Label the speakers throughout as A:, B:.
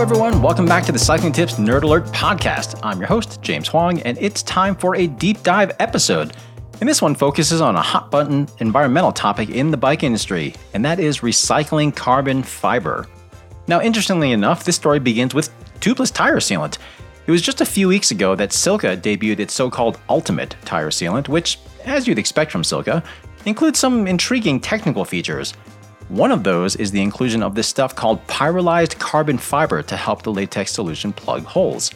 A: everyone. Welcome back to the Cycling Tips Nerd Alert podcast. I'm your host, James Huang, and it's time for a deep dive episode. And this one focuses on a hot button environmental topic in the bike industry, and that is recycling carbon fiber. Now, interestingly enough, this story begins with tubeless tire sealant. It was just a few weeks ago that Silca debuted its so called Ultimate tire sealant, which, as you'd expect from Silca, includes some intriguing technical features. One of those is the inclusion of this stuff called pyrolyzed carbon fiber to help the latex solution plug holes.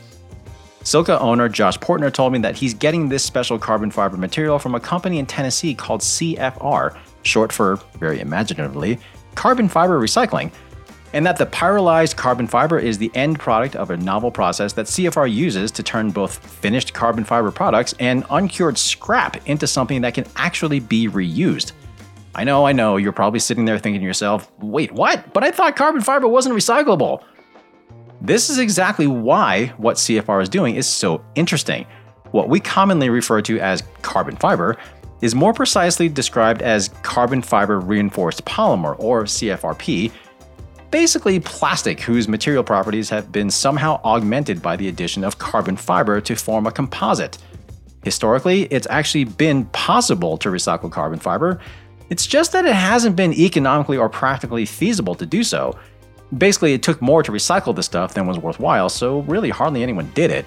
A: Silca owner Josh Poertner told me that he's getting this special carbon fiber material from a company in Tennessee called CFR, short for, very imaginatively, carbon fiber recycling, and that the pyrolyzed carbon fiber is the end product of a novel process that CFR uses to turn both finished carbon fiber products and uncured scrap into something that can actually be reused. I know, I know, you're probably sitting there thinking to yourself, wait, what? But I thought carbon fiber wasn't recyclable. This is exactly why what CFR is doing is so interesting. What we commonly refer to as carbon fiber is more precisely described as carbon fiber reinforced polymer, or CFRP, basically plastic whose material properties have been somehow augmented by the addition of carbon fiber to form a composite. Historically, it's actually been possible to recycle carbon fiber, it's just that it hasn't been economically or practically feasible to do so. Basically, it took more to recycle the stuff than was worthwhile, so really hardly anyone did it.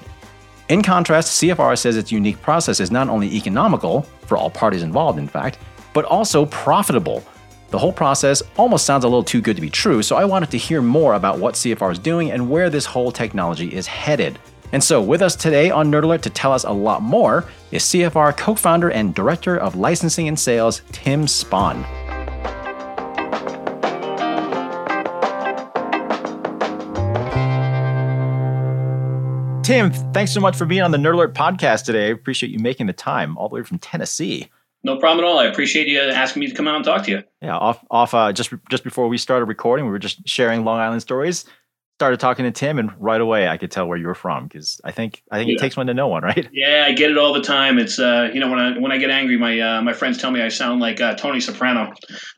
A: In contrast, CFR says its unique process is not only economical, for all parties involved in fact, but also profitable. The whole process almost sounds a little too good to be true, so I wanted to hear more about what CFR is doing and where this whole technology is headed. And so, with us today on Nerd Alert to tell us a lot more is CFR co founder and director of licensing and sales, Tim Spahn. Tim, thanks so much for being on the Nerd Alert podcast today. I appreciate you making the time all the way from Tennessee.
B: No problem at all. I appreciate you asking me to come out and talk to you.
A: Yeah, off off uh, just just before we started recording, we were just sharing Long Island stories started talking to Tim, and right away I could tell where you were from because I think I think yeah. it takes one to know one, right?
B: Yeah, I get it all the time. It's uh, you know when I when I get angry, my uh, my friends tell me I sound like uh, Tony Soprano.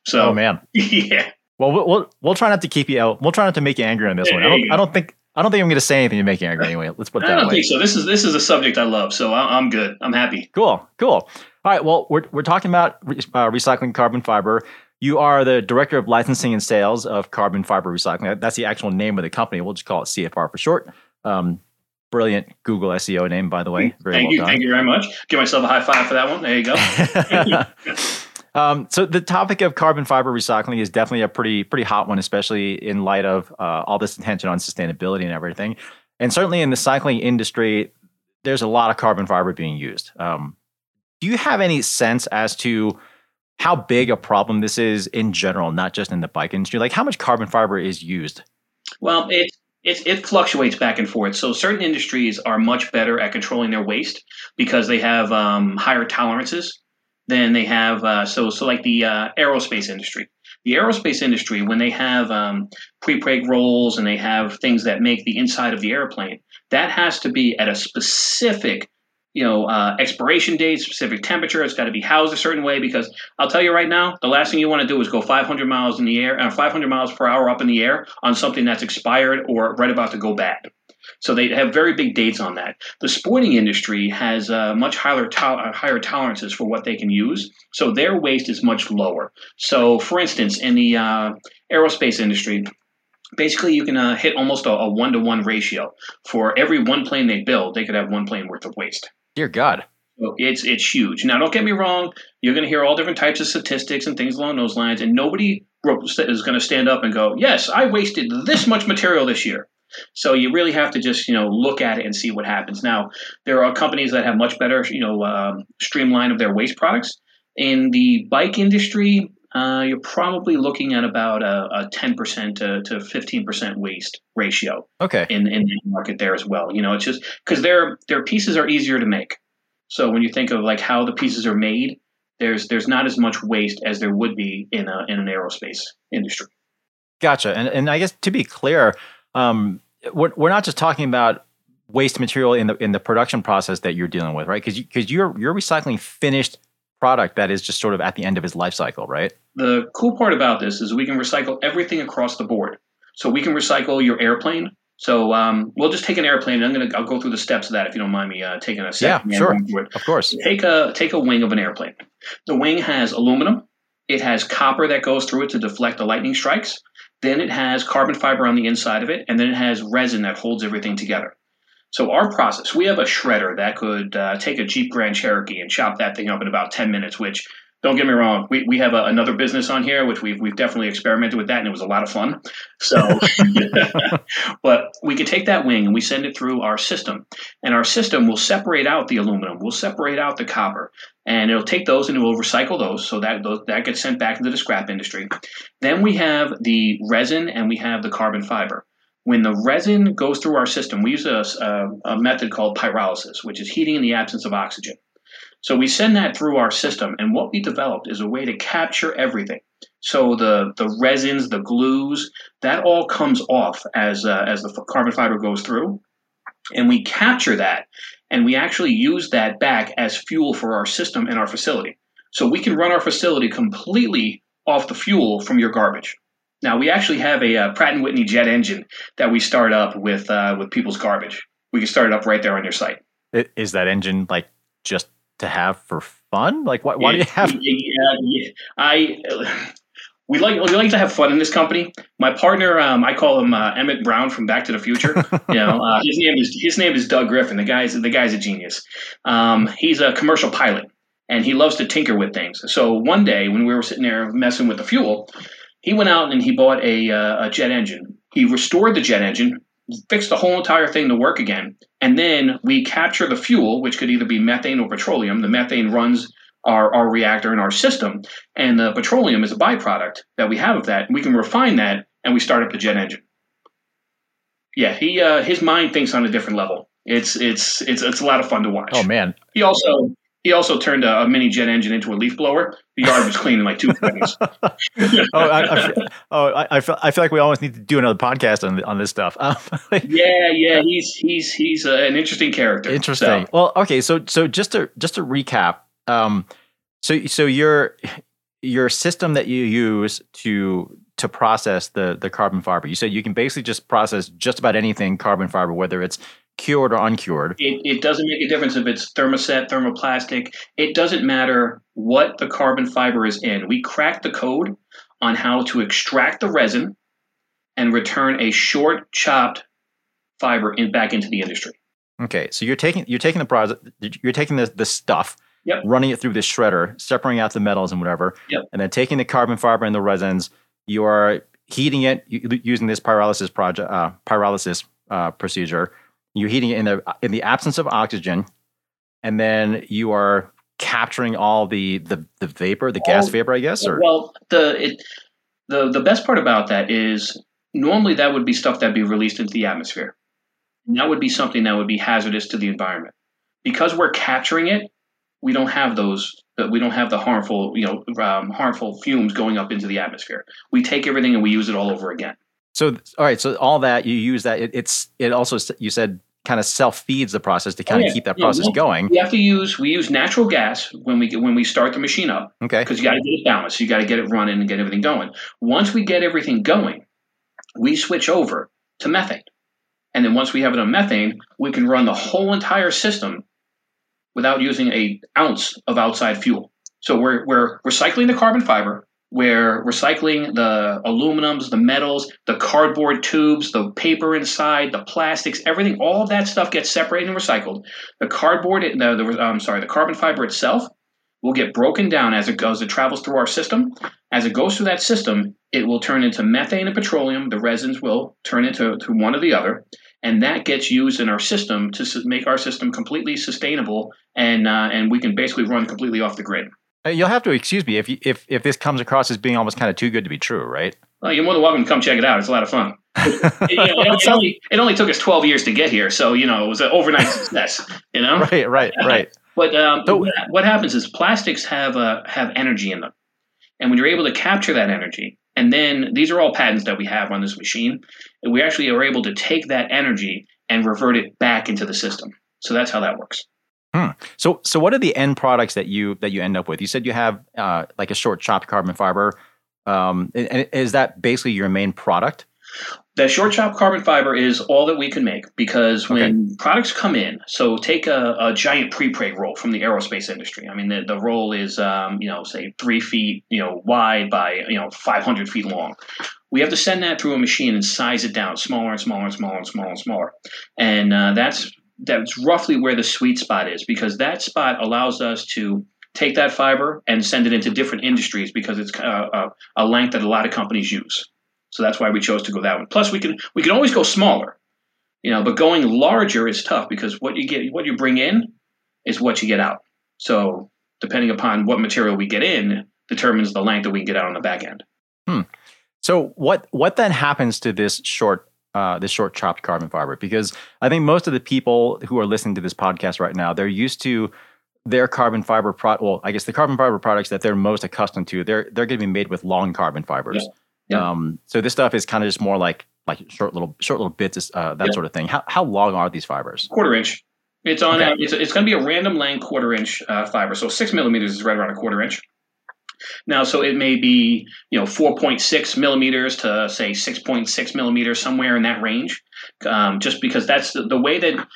B: So
A: oh man,
B: yeah.
A: Well, we'll we'll try not to keep you out. We'll try not to make you angry on this one. I don't, I don't think I don't think I'm going to say anything to make you angry anyway. Let's put that.
B: I don't
A: way.
B: think so. This is this is a subject I love, so I'm good. I'm happy.
A: Cool, cool. All right. Well, we're we're talking about uh, recycling carbon fiber. You are the director of licensing and sales of Carbon Fiber Recycling. That's the actual name of the company. We'll just call it CFR for short. Um, brilliant Google SEO name, by the way.
B: Very thank well you. Done. Thank you very much. Give myself a high five for that one. There you go.
A: um, so the topic of carbon fiber recycling is definitely a pretty pretty hot one, especially in light of uh, all this attention on sustainability and everything. And certainly in the cycling industry, there's a lot of carbon fiber being used. Um, do you have any sense as to how big a problem this is in general, not just in the bike industry. Like how much carbon fiber is used?
B: Well, it it, it fluctuates back and forth. So certain industries are much better at controlling their waste because they have um, higher tolerances than they have. Uh, so so like the uh, aerospace industry. The aerospace industry, when they have um, pre-preg rolls and they have things that make the inside of the airplane, that has to be at a specific you know, uh, expiration date, specific temperature. It's got to be housed a certain way because I'll tell you right now, the last thing you want to do is go 500 miles in the air, uh, 500 miles per hour up in the air on something that's expired or right about to go bad. So they have very big dates on that. The sporting industry has uh, much higher to- uh, higher tolerances for what they can use, so their waste is much lower. So, for instance, in the uh, aerospace industry, basically you can uh, hit almost a one to one ratio. For every one plane they build, they could have one plane worth of waste.
A: Dear God.
B: It's it's huge. Now, don't get me wrong. You're going to hear all different types of statistics and things along those lines, and nobody is going to stand up and go, "Yes, I wasted this much material this year." So you really have to just you know look at it and see what happens. Now, there are companies that have much better you know um, streamline of their waste products. In the bike industry, uh, you're probably looking at about a, a 10% to, to 15% waste ratio.
A: Okay.
B: In, in the market there as well. You know, it's just because their their pieces are easier to make. So when you think of like how the pieces are made, there's there's not as much waste as there would be in a in an aerospace industry.
A: Gotcha. And and I guess to be clear, um, we're we're not just talking about waste material in the in the production process that you're dealing with, right? Because because you, you're you're recycling finished product that is just sort of at the end of his life cycle, right?
B: The cool part about this is we can recycle everything across the board. So we can recycle your airplane, So um, we'll just take an airplane. And I'm gonna I'll go through the steps of that if you don't mind me uh, taking a second.
A: Yeah, sure. Of course.
B: Take a take a wing of an airplane. The wing has aluminum. It has copper that goes through it to deflect the lightning strikes. Then it has carbon fiber on the inside of it, and then it has resin that holds everything together. So our process, we have a shredder that could uh, take a Jeep Grand Cherokee and chop that thing up in about 10 minutes, which don't get me wrong, we, we have a, another business on here, which we've, we've definitely experimented with that, and it was a lot of fun. So, but we could take that wing and we send it through our system, and our system will separate out the aluminum, will separate out the copper, and it'll take those and it will recycle those, so that those, that gets sent back into the scrap industry. Then we have the resin and we have the carbon fiber. When the resin goes through our system, we use a, a, a method called pyrolysis, which is heating in the absence of oxygen. So we send that through our system, and what we developed is a way to capture everything. So the the resins, the glues, that all comes off as uh, as the carbon fiber goes through, and we capture that, and we actually use that back as fuel for our system and our facility. So we can run our facility completely off the fuel from your garbage. Now we actually have a uh, Pratt and Whitney jet engine that we start up with uh, with people's garbage. We can start it up right there on your site.
A: Is that engine like just to have for fun? Like, why, why do you have?
B: Yeah, yeah. I we like we like to have fun in this company. My partner, um, I call him uh, Emmett Brown from Back to the Future. you know, uh, his name is his name is Doug Griffin. The guy's the guy's a genius. Um, he's a commercial pilot, and he loves to tinker with things. So one day when we were sitting there messing with the fuel, he went out and he bought a, uh, a jet engine. He restored the jet engine, fixed the whole entire thing to work again. And then we capture the fuel, which could either be methane or petroleum. The methane runs our, our reactor in our system, and the petroleum is a byproduct that we have of that. We can refine that and we start up the jet engine. Yeah, he uh, his mind thinks on a different level. It's it's it's it's a lot of fun to watch.
A: Oh man.
B: He also he also turned a, a, mini jet engine into a leaf blower. The yard was clean in like two seconds. oh,
A: I, I, oh, I, I, feel, I feel like we always need to do another podcast on on this stuff. Um,
B: yeah, yeah, he's he's he's uh, an interesting character.
A: Interesting. So. Well, okay, so so just to just to recap, um, so so your your system that you use to to process the the carbon fiber, you said you can basically just process just about anything carbon fiber, whether it's cured or uncured.
B: It, it doesn't make a difference if it's thermoset, thermoplastic. It doesn't matter what the carbon fiber is in. We cracked the code on how to extract the resin and return a short chopped fiber in, back into the industry.
A: Okay, so you're taking you're taking the product, you're taking the, the stuff,
B: yep.
A: running it through the shredder, separating out the metals and whatever,
B: yep.
A: and then taking the carbon fiber and the resins. You are heating it using this pyrolysis project uh, pyrolysis uh, procedure you're heating it in the in the absence of oxygen, and then you are capturing all the the, the vapor, the gas vapor, I guess. Or
B: well, the it, the the best part about that is normally that would be stuff that'd be released into the atmosphere. And that would be something that would be hazardous to the environment. Because we're capturing it, we don't have those. We don't have the harmful, you know, um, harmful fumes going up into the atmosphere. We take everything and we use it all over again.
A: So, all right. So all that you use that it, it's it also you said kind of self feeds the process to kind oh, yeah. of keep that yeah, process going.
B: We have to use we use natural gas when we get when we start the machine up.
A: Okay.
B: Because you got to get it balanced. You got to get it running and get everything going. Once we get everything going, we switch over to methane. And then once we have it on methane, we can run the whole entire system without using a ounce of outside fuel. So we're we're recycling the carbon fiber, we're recycling the aluminums, the metals, the cardboard tubes, the paper inside, the plastics, everything. All of that stuff gets separated and recycled. The cardboard, the, the I'm sorry, the carbon fiber itself will get broken down as it goes. It travels through our system. As it goes through that system, it will turn into methane and petroleum. The resins will turn into to one or the other, and that gets used in our system to make our system completely sustainable, and uh, and we can basically run completely off the grid.
A: You'll have to excuse me if you, if if this comes across as being almost kind of too good to be true, right?
B: Well, you're more than welcome to come check it out. It's a lot of fun. it, you know, it, it, only, it, only, took us 12 years to get here, so you know it was an overnight success. You know,
A: right, right, right.
B: but um, so, what, what happens is plastics have uh, have energy in them, and when you're able to capture that energy, and then these are all patents that we have on this machine, we actually are able to take that energy and revert it back into the system. So that's how that works.
A: Hmm. So, so what are the end products that you that you end up with? You said you have uh, like a short chopped carbon fiber. Um, and is that basically your main product?
B: The short chop carbon fiber is all that we can make because when
A: Okay.
B: products come in, so take a, a giant prepreg roll from the aerospace industry. I mean, the, the roll is, um, you know, say three feet, you know, wide by, you know, 500 feet long. We have to send that through a machine and size it down smaller and smaller and smaller and smaller and smaller. And uh, that's that's roughly where the sweet spot is because that spot allows us to take that fiber and send it into different industries because it's uh, a, a length that a lot of companies use. So that's why we chose to go that one. Plus, we can we can always go smaller, you know, but going larger is tough because what you get, what you bring in, is what you get out. So depending upon what material we get in, determines the length that we can get out on the back end.
A: So what what then happens to this short uh, this short chopped carbon fiber? Because I think most of the people who are listening to this podcast right now, they're used to their carbon fiber pro well, I guess the carbon fiber products that they're most accustomed to, they're they're going to be made with long carbon fibers.
B: Yeah.
A: Um, so this stuff is kind of just more like like short little short little bits, uh, that
B: Yeah.
A: sort of thing. How how long are these fibers?
B: Quarter inch. It's on.
A: Okay.
B: A, it's it's going to be a random length quarter inch uh, fiber. So six millimeters is right around a quarter inch. Now, so it may be you know four point six millimeters to say six point six millimeters, somewhere in that range. Um, just because that's the, the way that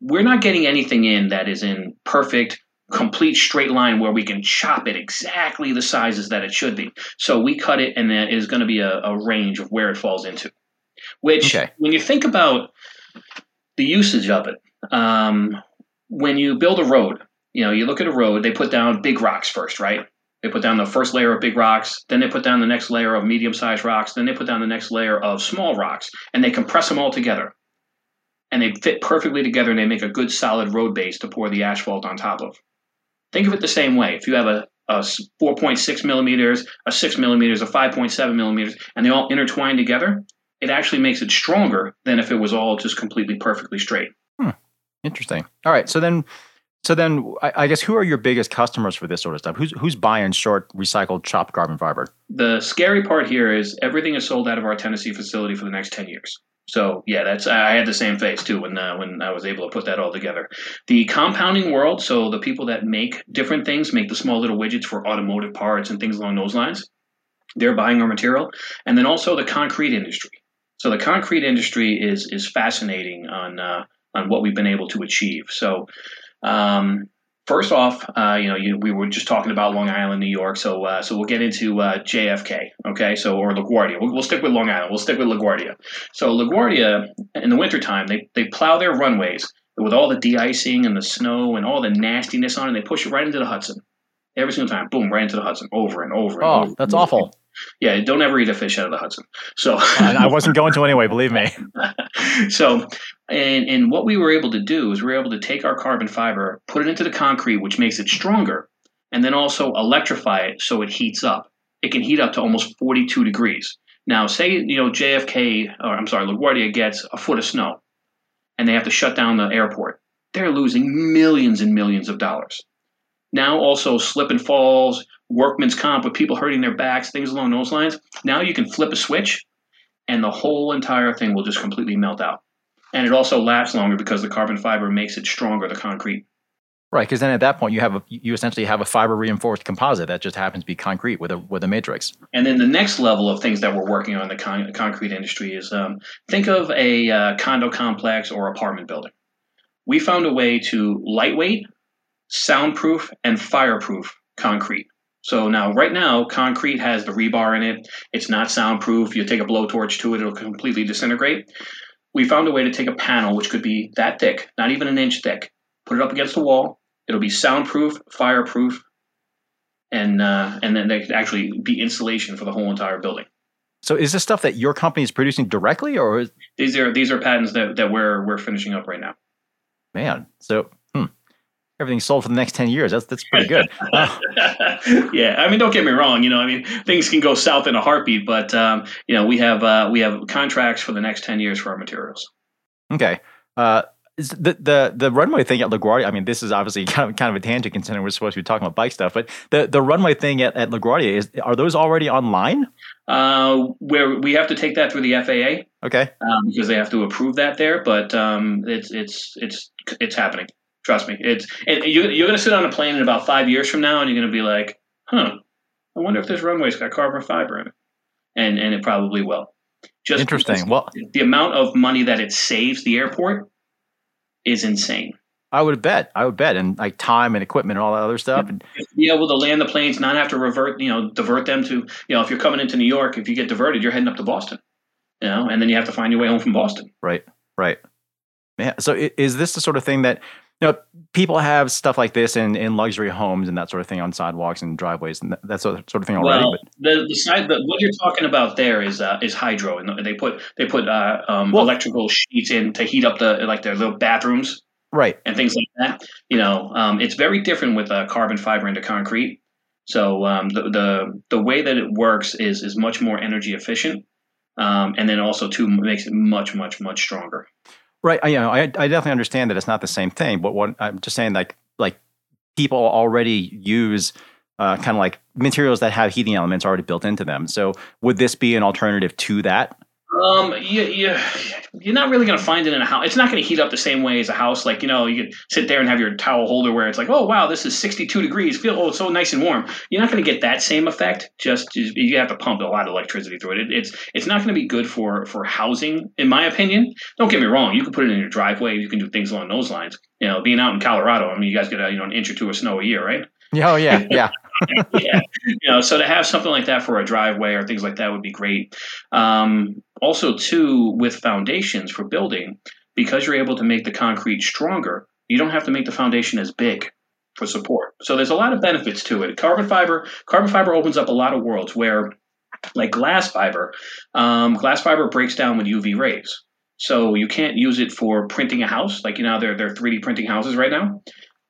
B: we're not getting anything in that is in perfect, complete straight line where we can chop it exactly the sizes that it should be. So we cut it, and that is going to be a, a range of where it falls into. Which,
A: Okay.
B: when you think about the usage of it, um, when you build a road, you know, you look at a road, they put down big rocks first, right? They put down the first layer of big rocks, then they put down the next layer of medium sized rocks, then they put down the next layer of small rocks, and they compress them all together. And they fit perfectly together and they make a good solid road base to pour the asphalt on top of. Think of it the same way. If you have a, a 4.6 millimeters, a 6 millimeters, a 5.7 millimeters, and they all intertwine together, it actually makes it stronger than if it was all just completely perfectly straight. Hmm.
A: Interesting. All right. So then, so then, I, guess who are your biggest customers for this sort of stuff? Who's who's buying short recycled chopped carbon fiber?
B: The scary part here is everything is sold out of our Tennessee facility for the next 10 years. So yeah, that's I had the same face too when uh, when I was able to put that all together. The compounding world, so the people that make different things, make the small little widgets for automotive parts and things along those lines, they're buying our material, and then also the concrete industry. So the concrete industry is is fascinating on uh, on what we've been able to achieve. So. Um, First off, uh, you know, you, we were just talking about Long Island, New York, so uh, so we'll get into uh, JFK, okay? So or LaGuardia. We'll, we'll stick with Long Island. We'll stick with LaGuardia. So LaGuardia, in the wintertime, they they plow their runways with all the de-icing and the snow and all the nastiness on it. And they push it right into the Hudson every single time. Boom, right into the Hudson, over and over. And
A: Oh,
B: over
A: that's awful.
B: Yeah, don't ever eat a fish out of the Hudson. So
A: I wasn't going to anyway. Believe me.
B: so and and what we were able to do is we were able to take our carbon fiber put it into the concrete which makes it stronger and then also electrify it so it heats up. It can heat up to almost 42 degrees. Now say you know jfk or i'm sorry laguardia gets a foot of snow and they have to shut down the airport. They're losing millions and millions of dollars. Now also slip and falls workman's comp with people hurting their backs things along those lines. Now you can flip a switch and the whole entire thing will just completely melt out. And it also lasts longer because the carbon fiber makes it stronger, the concrete.
A: Right, because then at that point you have a, you essentially have a fiber reinforced composite that just happens to be concrete with a with a matrix.
B: And then the next level of things that we're working on in the con- concrete industry is um, think of a uh, condo complex or apartment building. We found a way to lightweight, soundproof, and fireproof concrete. So now, right now, concrete has the rebar in it. It's not soundproof. You take a blowtorch to it, it'll completely disintegrate. We found a way to take a panel, which could be that thick, not even an inch thick, put it up against the wall. It'll be soundproof, fireproof, and uh, and then there could actually be insulation for the whole entire building.
A: So is this stuff that your company is producing directly, or is,
B: These are these are patents that, that we're we're finishing up right now.
A: man? So everything's sold for the next ten years. That's that's pretty good. Uh,
B: yeah, I mean, don't get me wrong. You know, I mean, things can go south in a heartbeat, but um, you know, we have uh, we have contracts for the next ten years for our materials.
A: okay. Uh, is the the the runway thing at LaGuardia. I mean, this is obviously kind of kind of a tangent considering we're supposed to be talking about bike stuff. But the the runway thing at, at LaGuardia is are those already online?
B: Uh, where we have to take that through the FAA
A: Okay.
B: um, because they have to approve that there, but um, it's it's it's it's happening. Trust me. It's and you, you're going to sit on a plane in about five years from now, and you're going to be like, "Huh, I wonder if this runway's got carbon fiber in it," and and it probably will. Just
A: Interesting. Well,
B: the amount of money that it saves the airport is insane.
A: I would bet. I would bet, and like time and equipment and all that other stuff. And
B: be able to land the planes, not have to revert, you know, divert them to, you know, if you're coming into New York, if you get diverted, you're heading up to Boston, you know, and then you have to find your way home from Boston.
A: Right. Right. Yeah. So is this the sort of thing that you know people have stuff like this in, in luxury homes and that sort of thing on sidewalks and driveways and that, that sort of thing already?
B: Well, the, the side the, what you're talking about there is uh, is hydro, and they put they put uh, um, well, electrical sheets in to heat up the like their little bathrooms
A: right.
B: and things like that. You know um, it's very different with uh, carbon fiber into concrete. So um, the, the the way that it works is is much more energy efficient um, and then also too makes it much much much stronger
A: right I, you know I, I definitely understand that it's not the same thing but what i'm just saying like like people already use uh, kind of like materials that have heating elements already built into them. So would this be an alternative to that
B: um, you, you, you're not really going to find it in a house. It's not going to heat up the same way as a house. Like, you know, you could sit there and have your towel holder where it's like, oh, wow, this is 62 degrees. Feel oh, so nice and warm. You're not going to get that same effect. Just, just, you have to pump a lot of electricity through it. it it's it's not going to be good for for housing, in my opinion. Don't get me wrong. You can put it in your driveway. You can do things along those lines. You know, being out in Colorado, I mean, you guys get a, you know an inch or two of snow a year, right?
A: Oh yeah, yeah.
B: yeah, you know, so to have something like that for a driveway or things like that would be great. Um, also, too, with foundations for building, because you're able to make the concrete stronger, you don't have to make the foundation as big for support. So there's a lot of benefits to it. Carbon fiber, carbon fiber opens up a lot of worlds where, like glass fiber, um, glass fiber breaks down with UV rays. So you can't use it for printing a house, like you know they're they're 3D printing houses right now.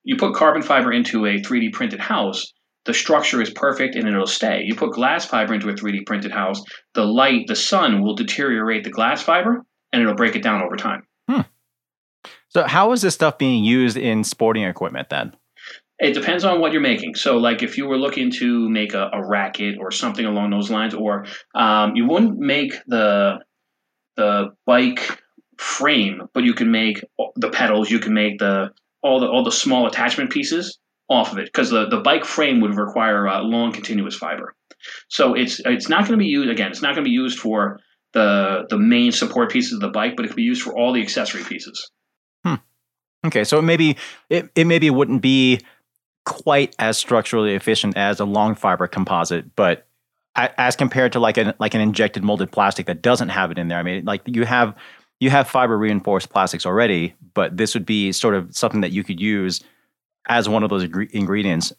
B: You put carbon fiber into a 3D printed house, the structure is perfect and it'll stay. You put glass fiber into a 3D printed house, the light, the sun will deteriorate the glass fiber and it'll break it down over time.
A: Hmm. So, how is this stuff being used in sporting equipment then?
B: It depends on what you're making. So, like if you were looking to make a, a racket or something along those lines, or um, you wouldn't make the the bike frame, but you can make the pedals, you can make the all the all the small attachment pieces off of it because the, the bike frame would require uh, long continuous fiber. So it's it's not going to be used again. It's not going to be used for the the main support pieces of the bike, but it can be used for all the accessory pieces.
A: Hmm. Okay, so maybe it, it maybe wouldn't be quite as structurally efficient as a long fiber composite, but as compared to like an like an injected molded plastic that doesn't have it in there. I mean, like you have you have fiber reinforced plastics already, but this would be sort of something that you could use as one of those ingredients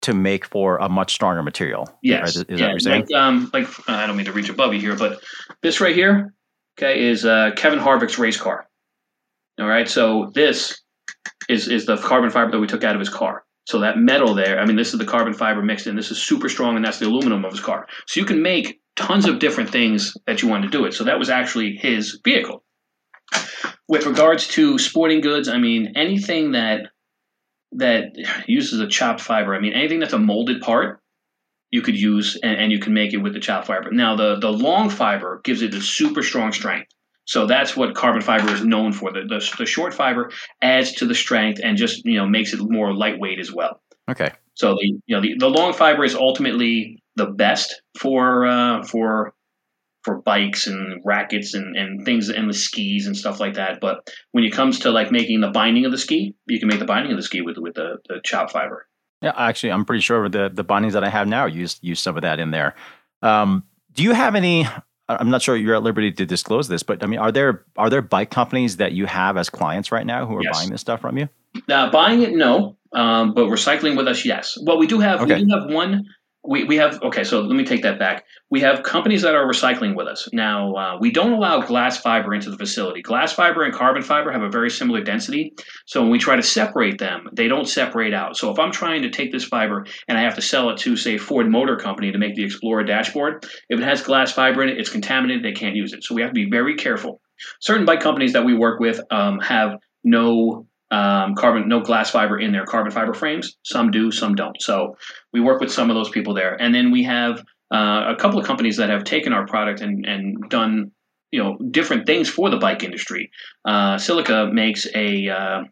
A: to make for a much stronger material.
B: Yes,
A: is,
B: is yeah. Like, um, like uh, I don't mean to reach above you here, but this right here, okay, is uh, Kevin Harvick's race car. All right, so this is is the carbon fiber that we took out of his car. So that metal there, I mean, this is the carbon fiber mixed in. This is super strong, and that's the aluminum of his car. So you can make tons of different things that you want to do it. So that was actually his vehicle. With regards to sporting goods, I mean, anything that that uses a chopped fiber. I mean, anything that's a molded part, you could use and, and, you can make it with the chopped fiber. Now, the, the long fiber gives it a super strong strength. So that's what carbon fiber is known for. The, the, the short fiber adds to the strength and just you know makes it more lightweight as well.
A: Okay.
B: So the you know the, the long fiber is ultimately the best for uh, for for bikes and rackets and, and things and the skis and stuff like that. But when it comes to like making the binding of the ski, you can make the binding of the ski with with the, the chop fiber.
A: Yeah, actually, I'm pretty sure the the bindings that I have now use use some of that in there. Um, do you have any? I'm not sure you're at liberty to disclose this, but I mean, are there are there bike companies that you have as clients right now who are yes. buying this stuff from you?
B: Now, buying it, no, um, but recycling with us, yes. Well, we do have okay. we do have one we, we have okay so let me take that back. We have companies that are recycling with us. Now uh, we don't allow glass fiber into the facility. Glass fiber and carbon fiber have a very similar density. So when we try to separate them they don't separate out. So if i'm trying to take this fiber and i have to sell it to say ford motor company to make the explorer dashboard if it has glass fiber in it it's contaminated they can't use it. So we have to be very careful. Certain bike companies that we work with um, have no um, carbon, no glass fiber in their carbon fiber frames. Some do, some don't. So we work with some of those people there, and then we have uh, a couple of companies that have taken our product and and done you know different things for the bike industry. Uh, Silica makes a uh,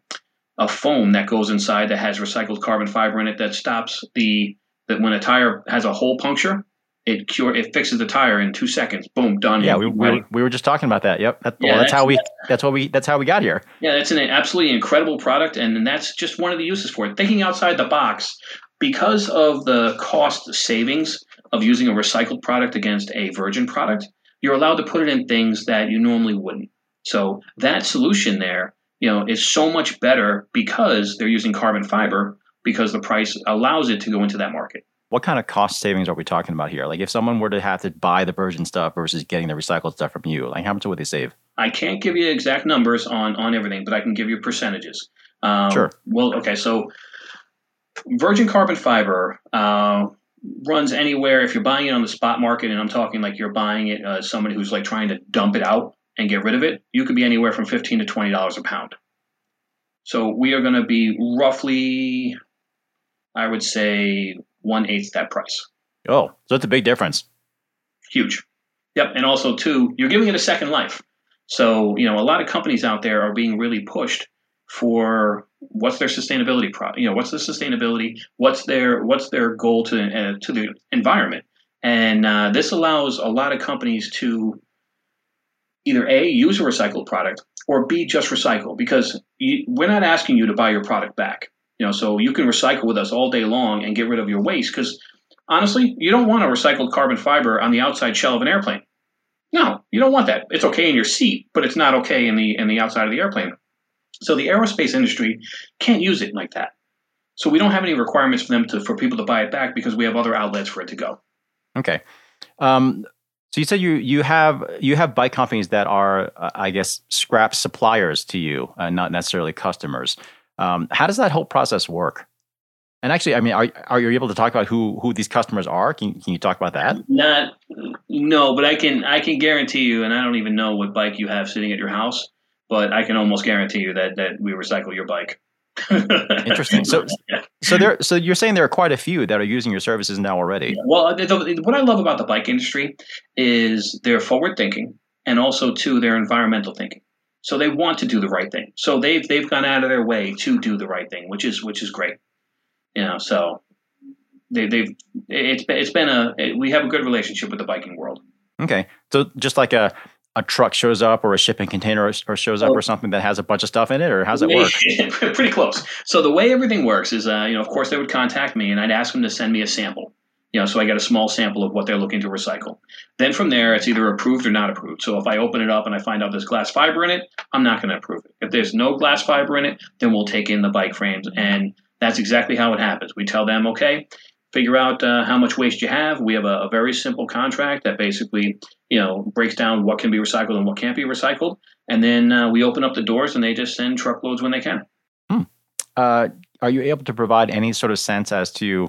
B: a foam that goes inside that has recycled carbon fiber in it that stops the that when a tire has a hole puncture, it cure it fixes the tire in two seconds. Boom, done.
A: Yeah, we, we, were, we were just talking about that. Yep. That, yeah, well, that's, that's, how we that's what we that's how we got here.
B: Yeah, that's an absolutely incredible product, and, and that's just one of the uses for it. Thinking outside the box because of the cost savings of using a recycled product against a virgin product. You're allowed to put it in things that you normally wouldn't. So that solution there, you know, is so much better because they're using carbon fiber because the price allows it to go into that market
A: what kind of cost savings are we talking about here? Like if someone were to have to buy the virgin stuff versus getting the recycled stuff from you, like how much would they save?
B: I can't give you exact numbers on on everything, but I can give you percentages.
A: Um, sure.
B: Well, okay, so virgin carbon fiber uh, runs anywhere if you're buying it on the spot market, and I'm talking like you're buying it uh, somebody who's like trying to dump it out and get rid of it. You could be anywhere from fifteen to twenty dollars a pound. So we are going to be roughly, I would say, one eighth that price.
A: Oh, so it's a big difference.
B: Huge. Yep. And also, too, you're giving it a second life. So, you know, a lot of companies out there are being really pushed for what's their sustainability pro you know what's the sustainability what's their what's their goal to uh, to the environment and uh, this allows a lot of companies to either a use a recycled product or b just recycle because you, we're not asking you to buy your product back you know, so you can recycle with us all day long and get rid of your waste because honestly, you don't want a recycled carbon fiber on the outside shell of an airplane. No, you don't want that. It's okay in your seat, but it's not okay in the in the outside of the airplane. So the aerospace industry can't use it like that. So we don't have any requirements for them to for people to buy it back because we have other outlets for it to go.
A: Okay. Um, so you said you you have you have bike companies that are, uh, I guess, scrap suppliers to you, uh, not necessarily customers. Um, how does that whole process work? And actually, I mean, are are you able to talk about who who these customers are? Can can you talk about that?
B: Not, no, but I can I can guarantee you, and I don't even know what bike you have sitting at your house, but I can almost guarantee you that that we recycle your bike.
A: Interesting. So, yeah. so there. So you're saying there are quite a few that are using your services now already. Yeah.
B: Well, the, the, what I love about the bike industry is they're forward thinking, and also too, they're environmental thinking. So they want to do the right thing. So they've they've gone out of their way to do the right thing, which is which is great. You know, so they, they've it's it's been a we have a good relationship with the biking world.
A: Okay, so just like a a truck shows up or a shipping container or shows up or something that has a bunch of stuff in it or how's it work
B: pretty close so the way everything works is uh, you know of course they would contact me and i'd ask them to send me a sample you know, so I get a small sample of what they're looking to recycle. Then from there, it's either approved or not approved. So if I open it up and I find out there's glass fiber in it, I'm not going to approve it. If there's no glass fiber in it, then we'll take in the bike frames, and that's exactly how it happens. We tell them, okay, figure out uh, how much waste you have. We have a, a, very simple contract that basically, you know, breaks down what can be recycled and what can't be recycled, and then uh, we open up the doors and they just send truckloads when they can.
A: Hmm. Uh, are you able to provide any sort of sense as to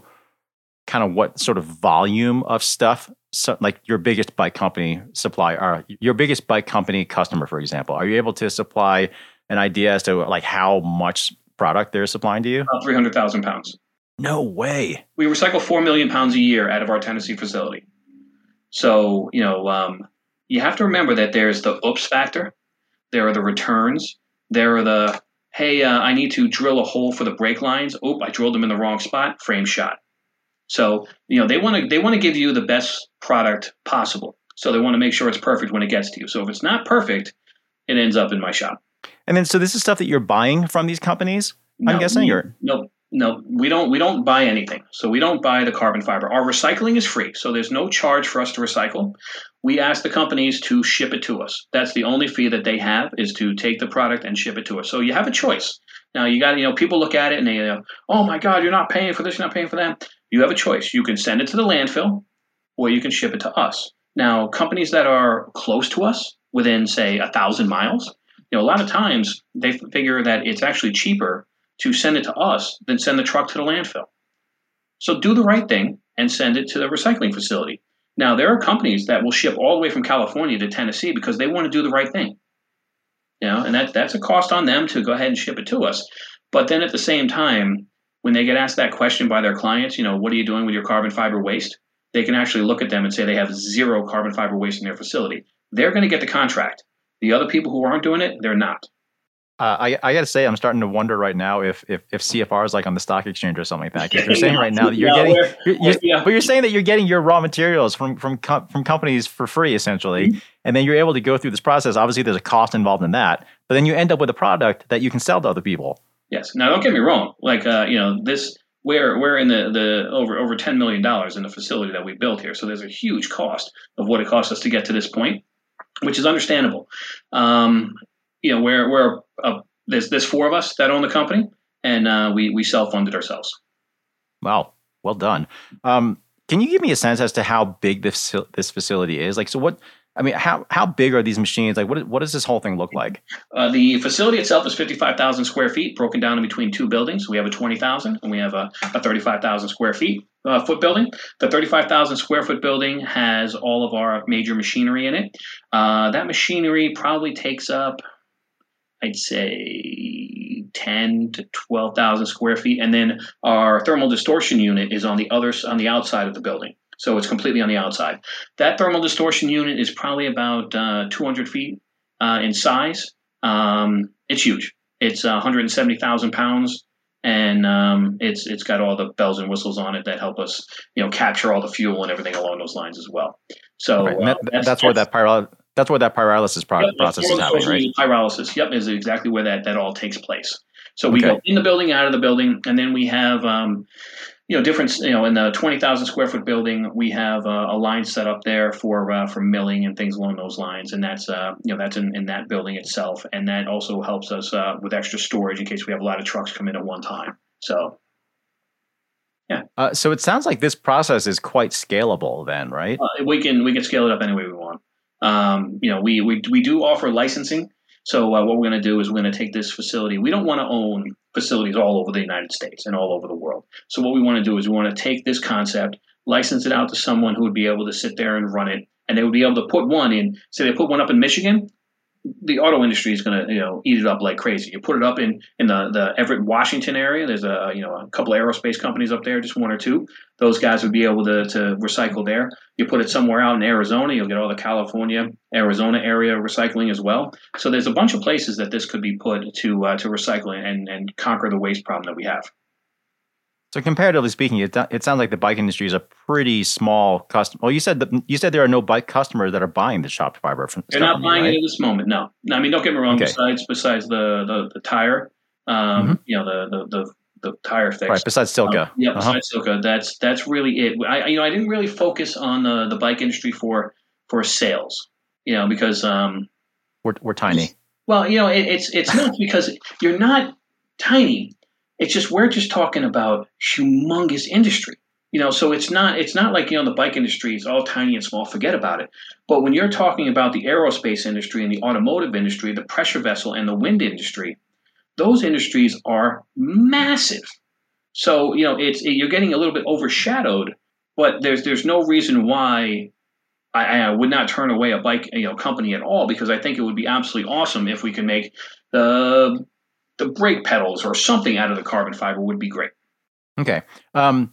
A: kind of what sort of volume of stuff so, like your biggest bike company supply or your biggest bike company customer for example are you able to supply an idea as to like how much product they're supplying to you
B: About 300000 pounds
A: no way
B: we recycle 4 million pounds a year out of our tennessee facility so you know um, you have to remember that there's the oops factor there are the returns there are the hey uh, i need to drill a hole for the brake lines oh i drilled them in the wrong spot frame shot so you know they want to they want to give you the best product possible. So they want to make sure it's perfect when it gets to you. So if it's not perfect, it ends up in my shop.
A: And then so this is stuff that you're buying from these companies. No, I'm guessing or
B: no no we don't we don't buy anything. So we don't buy the carbon fiber. Our recycling is free. So there's no charge for us to recycle. We ask the companies to ship it to us. That's the only fee that they have is to take the product and ship it to us. So you have a choice. Now you got you know people look at it and they go, oh my god, you're not paying for this, you're not paying for that. You have a choice. You can send it to the landfill, or you can ship it to us. Now companies that are close to us, within say a thousand miles, you know a lot of times they figure that it's actually cheaper to send it to us than send the truck to the landfill. So do the right thing and send it to the recycling facility. Now there are companies that will ship all the way from California to Tennessee because they want to do the right thing. You know, and that that's a cost on them to go ahead and ship it to us. But then at the same time, when they get asked that question by their clients, you know, what are you doing with your carbon fiber waste? They can actually look at them and say they have zero carbon fiber waste in their facility. They're going to get the contract. The other people who aren't doing it, they're not.
A: Uh, I, I got to say, I'm starting to wonder right now if, if if CFR is like on the stock exchange or something like that. Because you're saying right now that you're getting, you're, you're, yeah. but you're saying that you're getting your raw materials from from from companies for free essentially, mm-hmm. and then you're able to go through this process. Obviously, there's a cost involved in that, but then you end up with a product that you can sell to other people.
B: Yes. Now, don't get me wrong. Like, uh, you know, this we're we're in the the over over ten million dollars in the facility that we built here. So there's a huge cost of what it costs us to get to this point, which is understandable. Um, you know, we're we're a there's there's four of us that own the company, and uh, we we self funded ourselves.
A: Wow, well done. Um, can you give me a sense as to how big this this facility is? Like, so what? I mean, how how big are these machines? Like, what what does this whole thing look like?
B: Uh, the facility itself is fifty five thousand square feet, broken down in between two buildings. We have a twenty thousand, and we have a, a thirty five thousand square feet uh, foot building. The thirty five thousand square foot building has all of our major machinery in it. Uh, that machinery probably takes up I'd say 10 to 12,000 square feet. And then our thermal desorption unit is on the other on the outside of the building. So it's completely on the outside. That thermal desorption unit is probably about uh, 200 feet uh, in size. Um, it's huge. It's uh, 170,000 pounds, and um, it's it's got all the bells and whistles on it that help us, you know, capture all the fuel and everything along those lines as well. So
A: right. that, uh, that's, that's, where that pyro that's where that pyrolysis pro- yep, process is happening, right?
B: Pyrolysis, yep, is exactly where that, that all takes place. So we okay. go in the building, out of the building, and then we have, um, you know, different. You know, in the twenty thousand square foot building, we have a, a line set up there for uh, for milling and things along those lines, and that's uh, you know that's in, in that building itself, and that also helps us uh, with extra storage in case we have a lot of trucks come in at one time. So yeah.
A: Uh, so it sounds like this process is quite scalable, then, right?
B: Uh, we can we can scale it up any way we want. Um, you know, we, we we do offer licensing. So uh, what we're going to do is we're going to take this facility. We don't want to own facilities all over the United States and all over the world. So what we want to do is we want to take this concept, license it out to someone who would be able to sit there and run it, and they would be able to put one in. Say they put one up in Michigan, the auto industry is going to you know eat it up like crazy. You put it up in in the the Everett Washington area. There's a you know a couple of aerospace companies up there, just one or two. Those guys would be able to to recycle there. You put it somewhere out in Arizona, you'll get all the California, Arizona area recycling as well. So there's a bunch of places that this could be put to uh, to recycle and and conquer the waste problem that we have.
A: So comparatively speaking, it, it sounds like the bike industry is a pretty small customer. Well, you said the, you said there are no bike customers that are buying the chopped fiber from.
B: They're not buying right? it at this moment. No, I mean don't get me wrong. Okay. Besides besides the the, the tire, um, mm-hmm. you know the, the the the tire fix.
A: Right. Besides Silca. Um,
B: yeah. Uh-huh. Besides Silca, that's that's really it. I you know I didn't really focus on the the bike industry for for sales. You know because um,
A: we're we're tiny.
B: Well, you know it, it's it's not because you're not tiny it's just we're just talking about humongous industry. You know, so it's not it's not like you know the bike industry is all tiny and small. Forget about it. But when you're talking about the aerospace industry and the automotive industry, the pressure vessel and the wind industry, those industries are massive. So you know it's you're getting a little bit overshadowed, but there's there's no reason why I, I, would not turn away a bike you know company at all because I think it would be absolutely awesome if we can make the the brake pedals or something out of the carbon fiber would be great.
A: Okay. Um,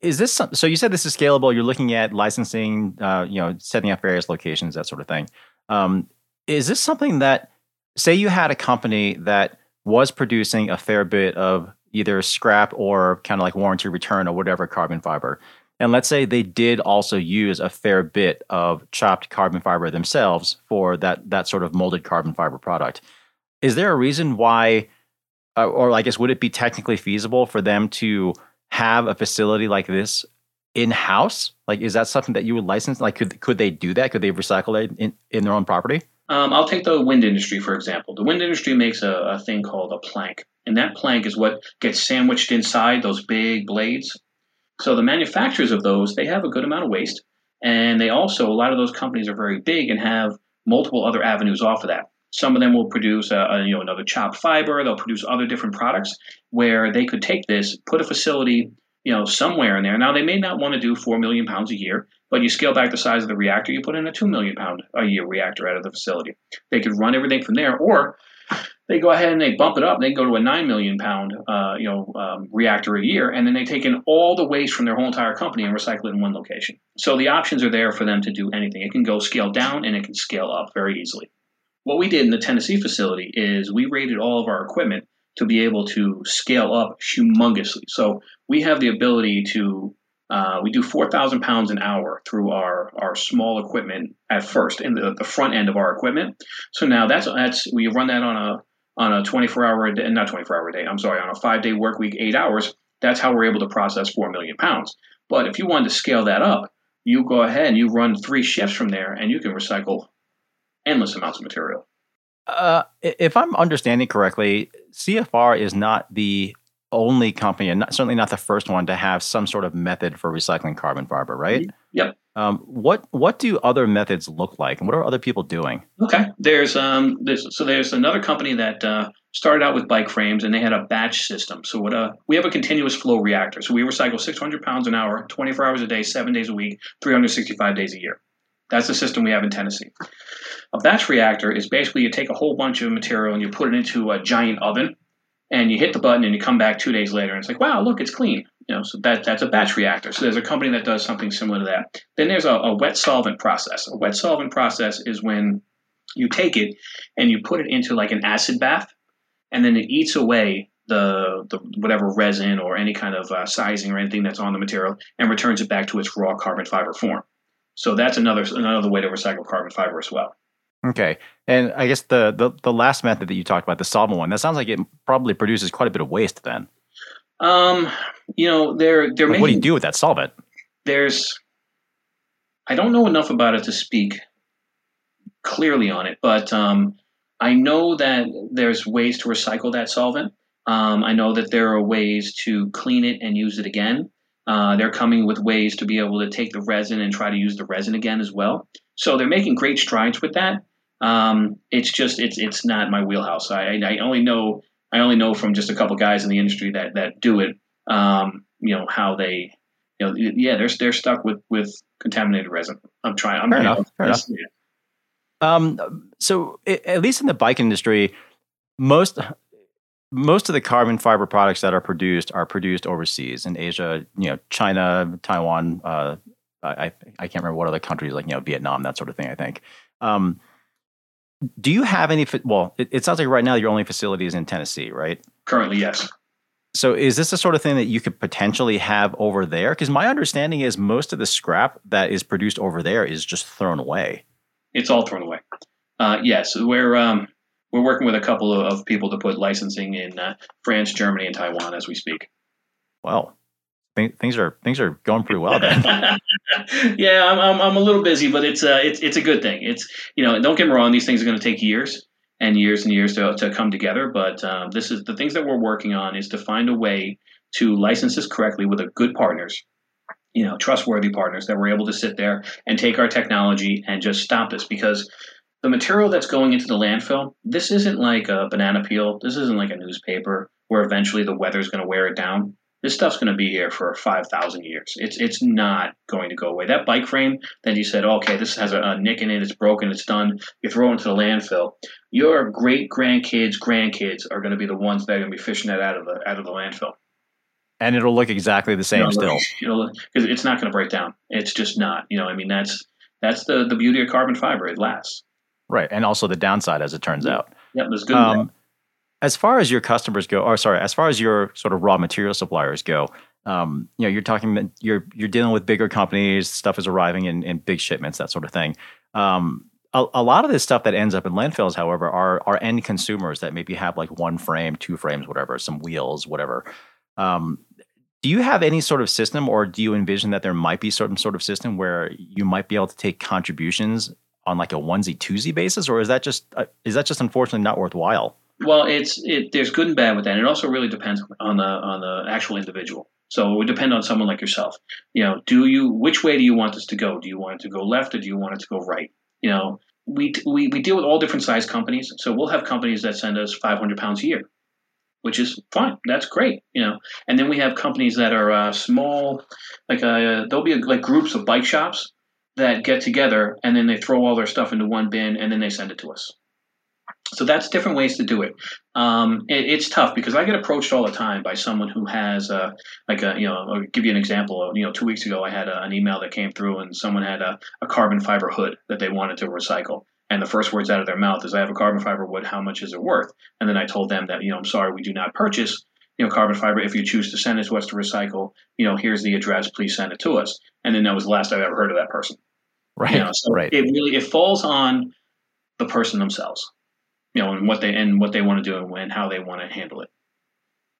A: is this some, so? You said this is scalable. You're looking at licensing, uh, you know, setting up various locations, that sort of thing. Um, is this something that, say, you had a company that was producing a fair bit of either scrap or kind of like warranty return or whatever carbon fiber, and let's say they did also use a fair bit of chopped carbon fiber themselves for that that sort of molded carbon fiber product is there a reason why, uh, or I guess, would it be technically feasible for them to have a facility like this in house? Like, is that something that you would license? Like, could could they do that? Could they recycle it in, in their own property?
B: Um, I'll take the wind industry for example. The wind industry makes a, a thing called a plank, and that plank is what gets sandwiched inside those big blades. So the manufacturers of those they have a good amount of waste, and they also a lot of those companies are very big and have multiple other avenues off of that. Some of them will produce a, a, you know another chopped fiber. They'll produce other different products where they could take this, put a facility you know somewhere in there. Now they may not want to do four million pounds a year, but you scale back the size of the reactor, you put in a two million pound a year reactor out of the facility. They could run everything from there, or they go ahead and they bump it up. They go to a nine million pound, uh, you know, um, reactor a year, and then they take in all the waste from their whole entire company and recycle it in one location. So the options are there for them to do anything. It can go scale down and it can scale up very easily. What we did in the Tennessee facility is we rated all of our equipment to be able to scale up humongously. So we have the ability to uh, we do 4,000 pounds an hour through our, our small equipment at first in the, the front end of our equipment. So now that's that's we run that on a on a 24 hour day, not 24 hour day. I'm sorry, on a five day work week, eight hours. That's how we're able to process four million pounds. But if you wanted to scale that up, you go ahead and you run three shifts from there, and you can recycle endless amounts of material.
A: Uh, if I'm understanding correctly, CFR is not the only company, and not, certainly not the first one, to have some sort of method for recycling carbon fiber, right?
B: Yep.
A: Um, what what do other methods look like, and what are other people doing?
B: Okay, there's um, there's, so there's another company that uh, started out with bike frames, and they had a batch system. So what uh, we have a continuous flow reactor. So we recycle 600 pounds an hour, 24 hours a day, seven days a week, 365 days a year. That's the system we have in Tennessee. A batch reactor is basically you take a whole bunch of material and you put it into a giant oven, and you hit the button and you come back two days later and it's like, wow, look, it's clean. You know, so that that's a batch reactor. So there's a company that does something similar to that. Then there's a, a wet solvent process. A wet solvent process is when you take it and you put it into like an acid bath, and then it eats away the, the whatever resin or any kind of uh, sizing or anything that's on the material and returns it back to its raw carbon fiber form. So that's another another way to recycle carbon fiber as well.
A: Okay, and I guess the, the the last method that you talked about, the solvent one, that sounds like it probably produces quite a bit of waste. Then,
B: um, you know, they're they're making,
A: what do you do with that solvent?
B: There's, I don't know enough about it to speak clearly on it, but um, I know that there's ways to recycle that solvent. Um, I know that there are ways to clean it and use it again. Uh, they're coming with ways to be able to take the resin and try to use the resin again as well. So they're making great strides with that. Um, it's just it's it's not my wheelhouse. I, I only know I only know from just a couple guys in the industry that that do it. Um, you know how they you know yeah they're they're stuck with with contaminated resin. I'm trying. I'm
A: fair enough. Fair enough. Um, so it, at least in the bike industry, most most of the carbon fiber products that are produced are produced overseas in Asia. You know, China, Taiwan. Uh, I I can't remember what other countries like you know Vietnam that sort of thing. I think. Um, do you have any? Well, it, it sounds like right now your only facility is in Tennessee, right?
B: Currently, yes.
A: So is this the sort of thing that you could potentially have over there? Because my understanding is most of the scrap that is produced over there is just thrown away.
B: It's all thrown away. Uh, yes, we're um, we're working with a couple of people to put licensing in uh, France, Germany, and Taiwan as we speak.
A: Well, things are things are going pretty well then.
B: yeah, I'm, I'm, I'm a little busy, but it's uh it's it's a good thing. It's you know don't get me wrong, these things are going to take years and years and years to to come together. But um, this is the things that we're working on is to find a way to license this correctly with a good partners, you know, trustworthy partners that we're able to sit there and take our technology and just stop this because the material that's going into the landfill, this isn't like a banana peel. This isn't like a newspaper where eventually the weather's going to wear it down this stuff's going to be here for 5,000 years. It's it's not going to go away. That bike frame that you said, okay, this has a, a, nick in it, it's broken, it's done, you throw it into the landfill. Your great grandkids, grandkids are going to be the ones that are going to be fishing that out of the out of the landfill.
A: And it'll look exactly the same still.
B: Because it's not going to break down. It's just not. You know, I mean, that's that's the the beauty of carbon fiber. It lasts.
A: Right, and also the downside, as it turns out.
B: Yeah, there's good. Um,
A: as far as your customers go, or sorry, as far as your sort of raw material suppliers go, um, you know, you're talking, you're you're dealing with bigger companies. Stuff is arriving in, in big shipments, that sort of thing. Um, a, a, lot of this stuff that ends up in landfills, however, are are end consumers that maybe have like one frame, two frames, whatever, some wheels, whatever. Um, do you have any sort of system, or do you envision that there might be some sort of system where you might be able to take contributions on like a onesie twosie basis, or is that just uh, is that just unfortunately not worthwhile?
B: Well, it's it. There's good and bad with that. It also really depends on the on the actual individual. So it would depend on someone like yourself. You know, do you which way do you want this to go? Do you want it to go left or do you want it to go right? You know, we we, we deal with all different size companies. So we'll have companies that send us 500 pounds a year, which is fine. That's great. You know, and then we have companies that are uh, small, like uh, there'll be like groups of bike shops that get together and then they throw all their stuff into one bin and then they send it to us. So that's different ways to do it. Um, it. It's tough because I get approached all the time by someone who has a, like a, you know, I'll give you an example. You know, two weeks ago I had a, an email that came through and someone had a, a carbon fiber hood that they wanted to recycle. And the first words out of their mouth is, "I have a carbon fiber wood. How much is it worth?" And then I told them that, you know, I'm sorry, we do not purchase, you know, carbon fiber. If you choose to send it to us to recycle, you know, here's the address. Please send it to us. And then that was the last I've ever heard of that person.
A: Right.
B: You know, so
A: right.
B: it really it falls on the person themselves, you know, and what they and what they want to do and how they want to handle it.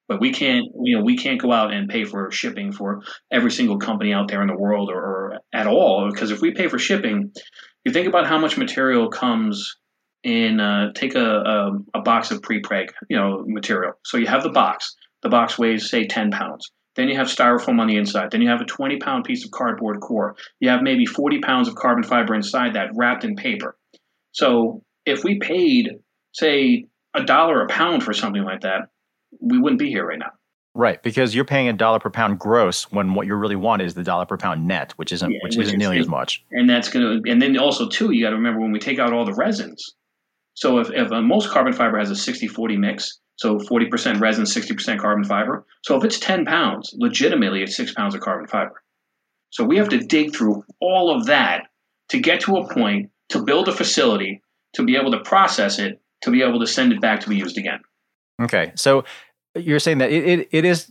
B: But we can't, you know, we can't go out and pay for shipping for every single company out there in the world or, or at all. Because if we pay for shipping, you think about how much material comes in. Uh, take a, a a box of pre-preg, you know, material. So you have the box. The box weighs say ten pounds. Then you have styrofoam on the inside. Then you have a 20 pound piece of cardboard core. You have maybe 40 pounds of carbon fiber inside that wrapped in paper. So if we paid, say, a dollar a pound for something like that, we wouldn't be here right now.
A: Right, because you're paying a dollar per pound gross when what you really want is the dollar per pound net, which isn't
B: Yeah,
A: which,
B: which
A: isn't nearly as much.
B: And that's going to, and then also, too, you got to remember when we take out all the resins. So if, if uh, most carbon fiber has a 60 40 mix, so 40% resin, 60% carbon fiber. So if it's 10 pounds, legitimately it's six pounds of carbon fiber. So we have to dig through all of that to get to a point to build a facility to be able to process it, to be able to send it back to be used again.
A: Okay, so you're saying that it, it, it is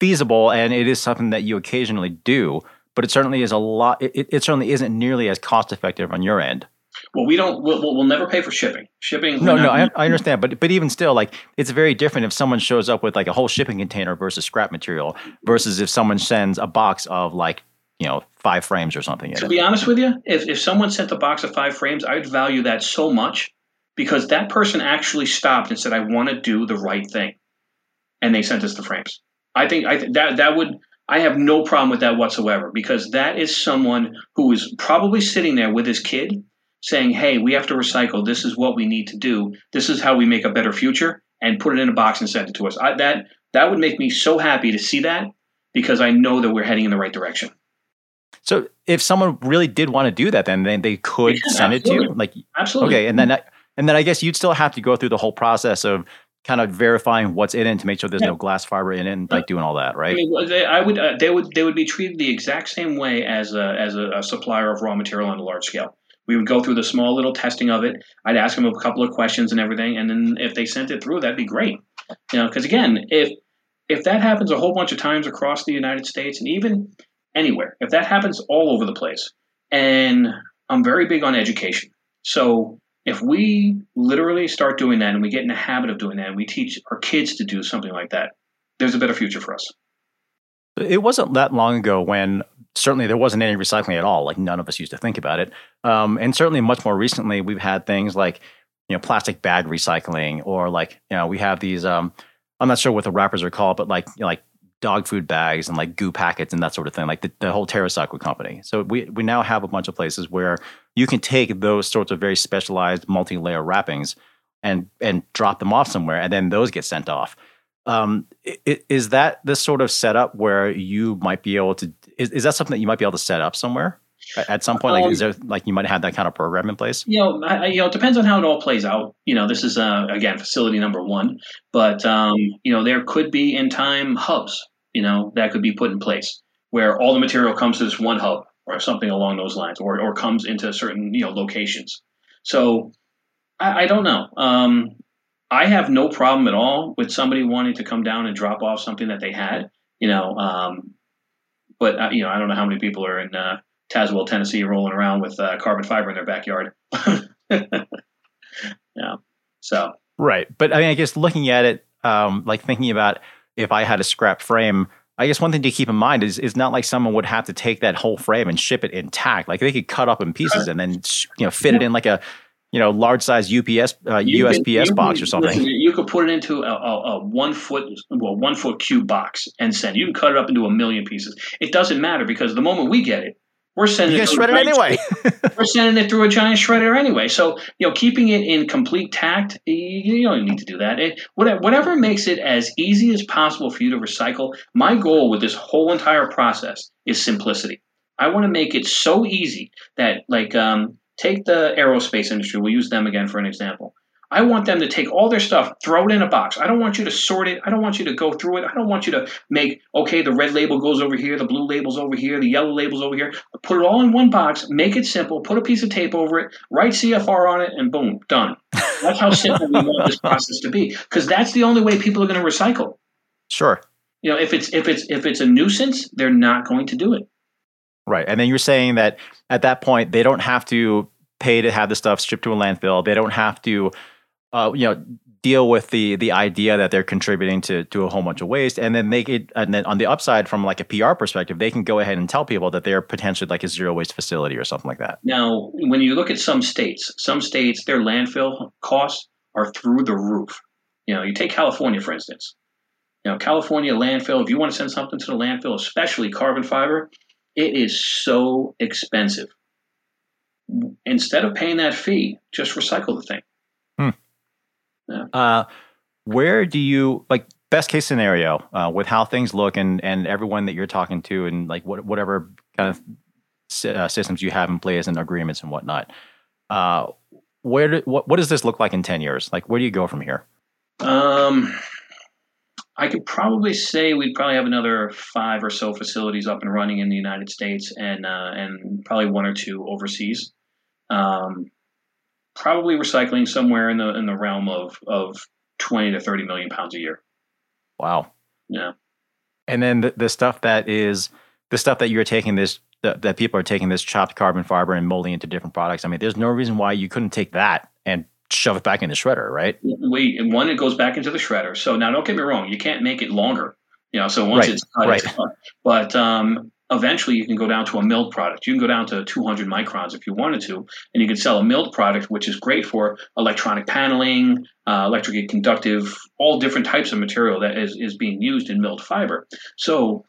A: feasible and it is something that you occasionally do, but it certainly is a lot. It, it certainly isn't nearly as cost effective on your end.
B: Well, we don't. We'll, we'll never pay for shipping. Shipping.
A: No, no, I, I understand, but but even still, like it's very different if someone shows up with like a whole shipping container versus scrap material versus if someone sends a box of like you know five frames or something.
B: To be honest with you, if, if someone sent a box of five frames, I'd value that so much because that person actually stopped and said, "I want to do the right thing," and they sent us the frames. I think I th- that that would. I have no problem with that whatsoever because that is someone who is probably sitting there with his kid saying, "Hey, we have to recycle. This is what we need to do. This is how we make a better future." And put it in a box and send it to us. I, that that would make me so happy to see that because I know that we're heading in the right direction.
A: So if someone really did want to do that, then then they could
B: Yeah,
A: send it to you. Like
B: Absolutely.
A: okay, and then I, and then I guess you'd still have to go through the whole process of kind of verifying what's in it to make sure there's
B: Yeah.
A: no glass fiber in it, and like doing all that,
B: I
A: right?
B: mean, they, I would, uh, they would, they would be treated the exact same way as a, as a, a supplier of raw material on a large scale. We would go through the small little testing of it. I'd ask them a couple of questions and everything, and then if they sent it through, that'd be great. You know, because again, if if that happens a whole bunch of times across the United States and even anywhere, if that happens all over the place, and I'm very big on education, so if we literally start doing that and we get in the habit of doing that, and we teach our kids to do something like that, there's a better future for us.
A: It wasn't that long ago when certainly there wasn't any recycling at all. Like none of us used to think about it. Um, and certainly much more recently, we've had things like you know plastic bag recycling, or like you know we have these. Um, I'm not sure what the wrappers are called, but like you know, like dog food bags and like goo packets and that sort of thing. Like the, the whole TerraCycle company. So we we now have a bunch of places where you can take those sorts of very specialized multi-layer wrappings and and drop them off somewhere, and then those get sent off. Um, is that this sort of setup where you might be able to? Is, is that something that you might be able to set up somewhere at, some point? Like,
B: Um,
A: is there like you might have that kind of program in place?
B: You know, I- you know, it depends on how it all plays out. You know, this is uh, again facility number one, but um, you know, there could be in time hubs. You know, that could be put in place where all the material comes to this one hub or something along those lines, or or comes into certain you know locations. So I, I don't know. Um, I have no problem at all with somebody wanting to come down and drop off something that they had. You know, um, but uh, you know, I don't know how many people are in. Uh, Tazewell, Tennessee, rolling around with uh, carbon fiber in their backyard. yeah. So
A: Right. But I mean, I guess looking at it, um, like thinking about if I had a scrap frame, I guess one thing to keep in mind is it's not like someone would have to take that whole frame and ship it intact. Like they could cut up in pieces and then you know fit it in like a you know large size UPS uh,
B: you
A: USPS
B: can-
A: box
B: can-
A: or something.
B: listen, you could put it into a, a, a one foot, well, one foot cube box and send. You can cut it up into a million pieces. It doesn't matter because the moment we get it, we're sending
A: You
B: it through
A: shred it
B: a giant-
A: anyway.
B: we're sending it through a giant shredder anyway. So you know, keeping it in complete tact, you, don't need to do that. It, whatever, whatever makes it as easy as possible for you to recycle. My goal with this whole entire process is simplicity. I want to make it so easy that, like, um, take the aerospace industry. We'll use them again for an example. I want them to take all their stuff, throw it in a box. I don't want you to sort it. I don't want you to go through it. I don't want you to make, okay, the red label goes over here, the blue label's over here, the yellow label's over here. Put it all in one box, make it simple, put a piece of tape over it, write CFR on it, and boom, done. That's how simple we want this process to be. Because that's the only way people are going to recycle.
A: Sure.
B: You know, if it's if it's if it's a nuisance, they're not going to do it.
A: Right. And then you're saying that at that point they don't have to pay to have the stuff shipped to a landfill. They don't have to uh, you know, deal with the the idea that they're contributing to to a whole bunch of waste and then make it and then on the upside from like a PR perspective they can go ahead and tell people that they're potentially like a zero waste facility or something like that.
B: Now, when you look at some states, some states their landfill costs are through the roof. You know, you take California for instance. You know, California landfill, if you want to send something to the landfill, especially carbon fiber, it is so expensive. Instead of paying that fee, just recycle the thing.
A: Yeah. Uh, where do you like best case scenario uh, with how things look and and everyone that you're talking to and like what, whatever kind of uh, systems you have in place and agreements and whatnot? Uh, where do, what what does this look like in ten years? Like where do you go from here?
B: Um, I could probably say we'd probably have another five or so facilities up and running in the United States and uh, and probably one or two overseas. Um, probably recycling somewhere in the in the realm of of 20 to 30 million pounds a year.
A: Wow.
B: Yeah.
A: And then the, the stuff that is the stuff that you're taking this that, that people are taking this chopped carbon fiber and molding into different products. I mean, there's no reason why you couldn't take that and shove it back in the shredder, right?
B: We and one it goes back into the shredder. So now don't get me wrong, you can't make it longer. You know, so once right. it's cut, right. it's cut. But um, eventually you can go down to a milled product. You can go down to 200 microns if you wanted to, and you can sell a milled product, which is great for electronic paneling, uh, electrically conductive, all different types of material that is, is being used in milled fiber. So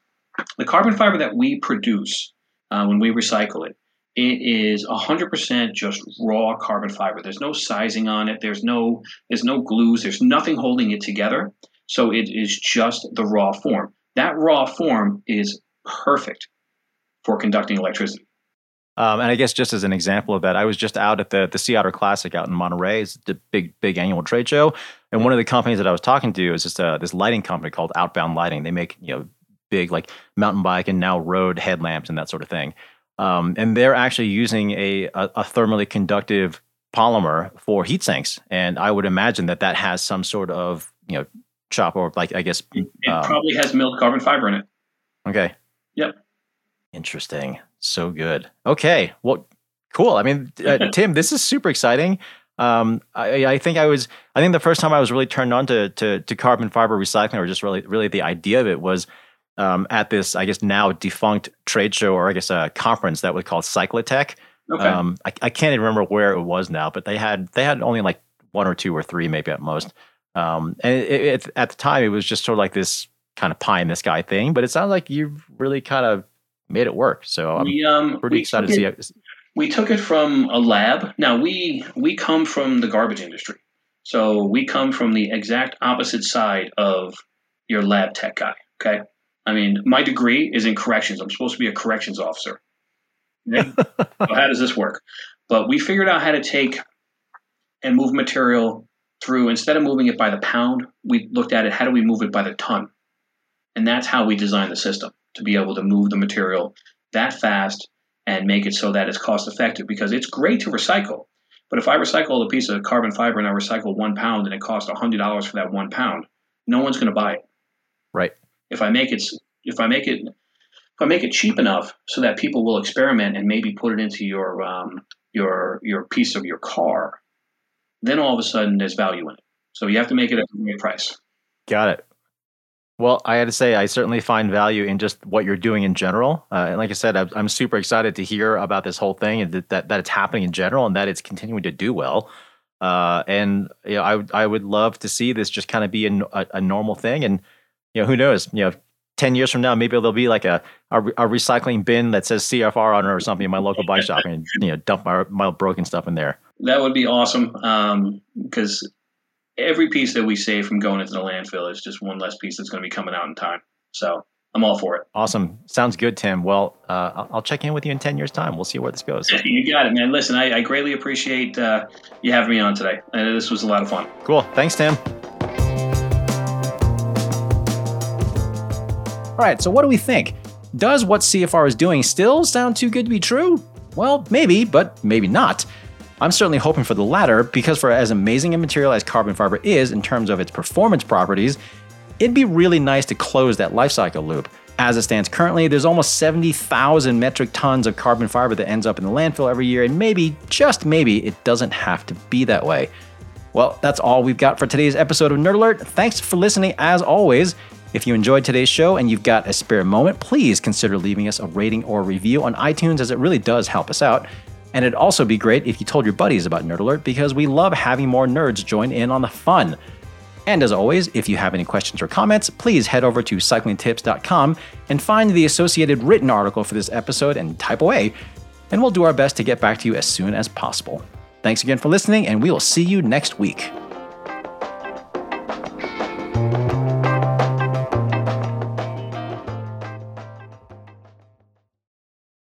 B: the carbon fiber that we produce uh, when we recycle it, it is 100% just raw carbon fiber. There's no sizing on it. There's no there's no glues. There's nothing holding it together. So it is just the raw form. That raw form is perfect for conducting electricity.
A: Um, and I guess just as an example of that, I was just out at the the Sea Otter Classic out in Monterey. It's the big big annual trade show, and one of the companies that I was talking to is just a, this lighting company called Outbound Lighting. They make you know big like mountain bike and now road headlamps and that sort of thing. Um, and they're actually using a, a, a thermally conductive polymer for heat sinks, and I would imagine that that has some sort of you know chop or like I guess
B: it, it um, probably has milled carbon fiber in it.
A: Okay.
B: Yep.
A: Interesting. So good. Okay. Well, cool. I mean, uh, Tim, this is super exciting. Um, I, I, think I was, I think the first time I was really turned on to, to, to carbon fiber recycling or just really, really the idea of it was um, at this, I guess now defunct trade show or I guess a conference that was called Cyclotech. Okay. Um, I, I, can't even remember where it was now, but they had, they had only like one or two or three maybe at most. Um, and it, it, at the time it was just sort of like this kind of pie in the sky thing, but it sounds like you've really kind of made it work. So I'm we, um, pretty excited to see it.
B: We took it from a lab. Now we we come from the garbage industry, so we come from the exact opposite side of your lab tech guy. Okay, I mean my degree is in corrections. I'm supposed to be a corrections officer. Okay? so how does this work? But we figured out how to take and move material through instead of moving it by the pound, we looked at it. How do we move it by the ton? And that's how we design the system to be able to move the material that fast and make it so that it's cost effective because it's great to recycle. But if I recycle a piece of carbon fiber and I recycle one pound and it costs $100 for that one pound, no one's going to buy it.
A: Right.
B: If I make it, if I make it, if I make it cheap enough so that people will experiment and maybe put it into your um, your your piece of your car, then all of a sudden there's value in it. So you have to make it at the right price.
A: Got it. Well, I had to say, I certainly find value in just what you're doing in general. Uh, and like I said, I'm, super excited to hear about this whole thing and that, that, it's happening in general and that it's continuing to do well. Uh, and you know, I, I would love to see this just kind of be a, a, a, normal thing. And you know, who knows? You know, ten years from now, maybe there'll be like a, a, a recycling bin that says CFR on it or something in my local bike shop, and you know, dump my, my broken stuff in there.
B: That would be awesome because um, every piece that we save from going into the landfill is just one less piece that's going to be coming out in time. So I'm all for it.
A: Awesome. Sounds good, Tim. Well, uh, I'll check in with you in 10 years' time. We'll see where this goes.
B: you got it, man. Listen, I, I greatly appreciate uh, you having me on today. Uh, this was a lot of fun.
A: Cool. Thanks, Tim. All right, so what do we think? Does what CFR is doing still sound too good to be true? Well, maybe, but maybe not. I'm certainly hoping for the latter because, for as amazing a material as carbon fiber is in terms of its performance properties, it'd be really nice to close that life cycle loop. As it stands currently, there's almost 70,000 metric tons of carbon fiber that ends up in the landfill every year, and maybe, just maybe, it doesn't have to be that way. Well, that's all we've got for today's episode of Nerd Alert. Thanks for listening as always. If you enjoyed today's show and you've got a spare moment, please consider leaving us a rating or review on iTunes as it really does help us out. And it'd also be great if you told your buddies about Nerd Alert because we love having more nerds join in on the fun. And as always, if you have any questions or comments, please head over to cyclingtips.com and find the associated written article for this episode and type away, and we'll do our best to get back to you as soon as possible. Thanks again for listening, and we will see you next week.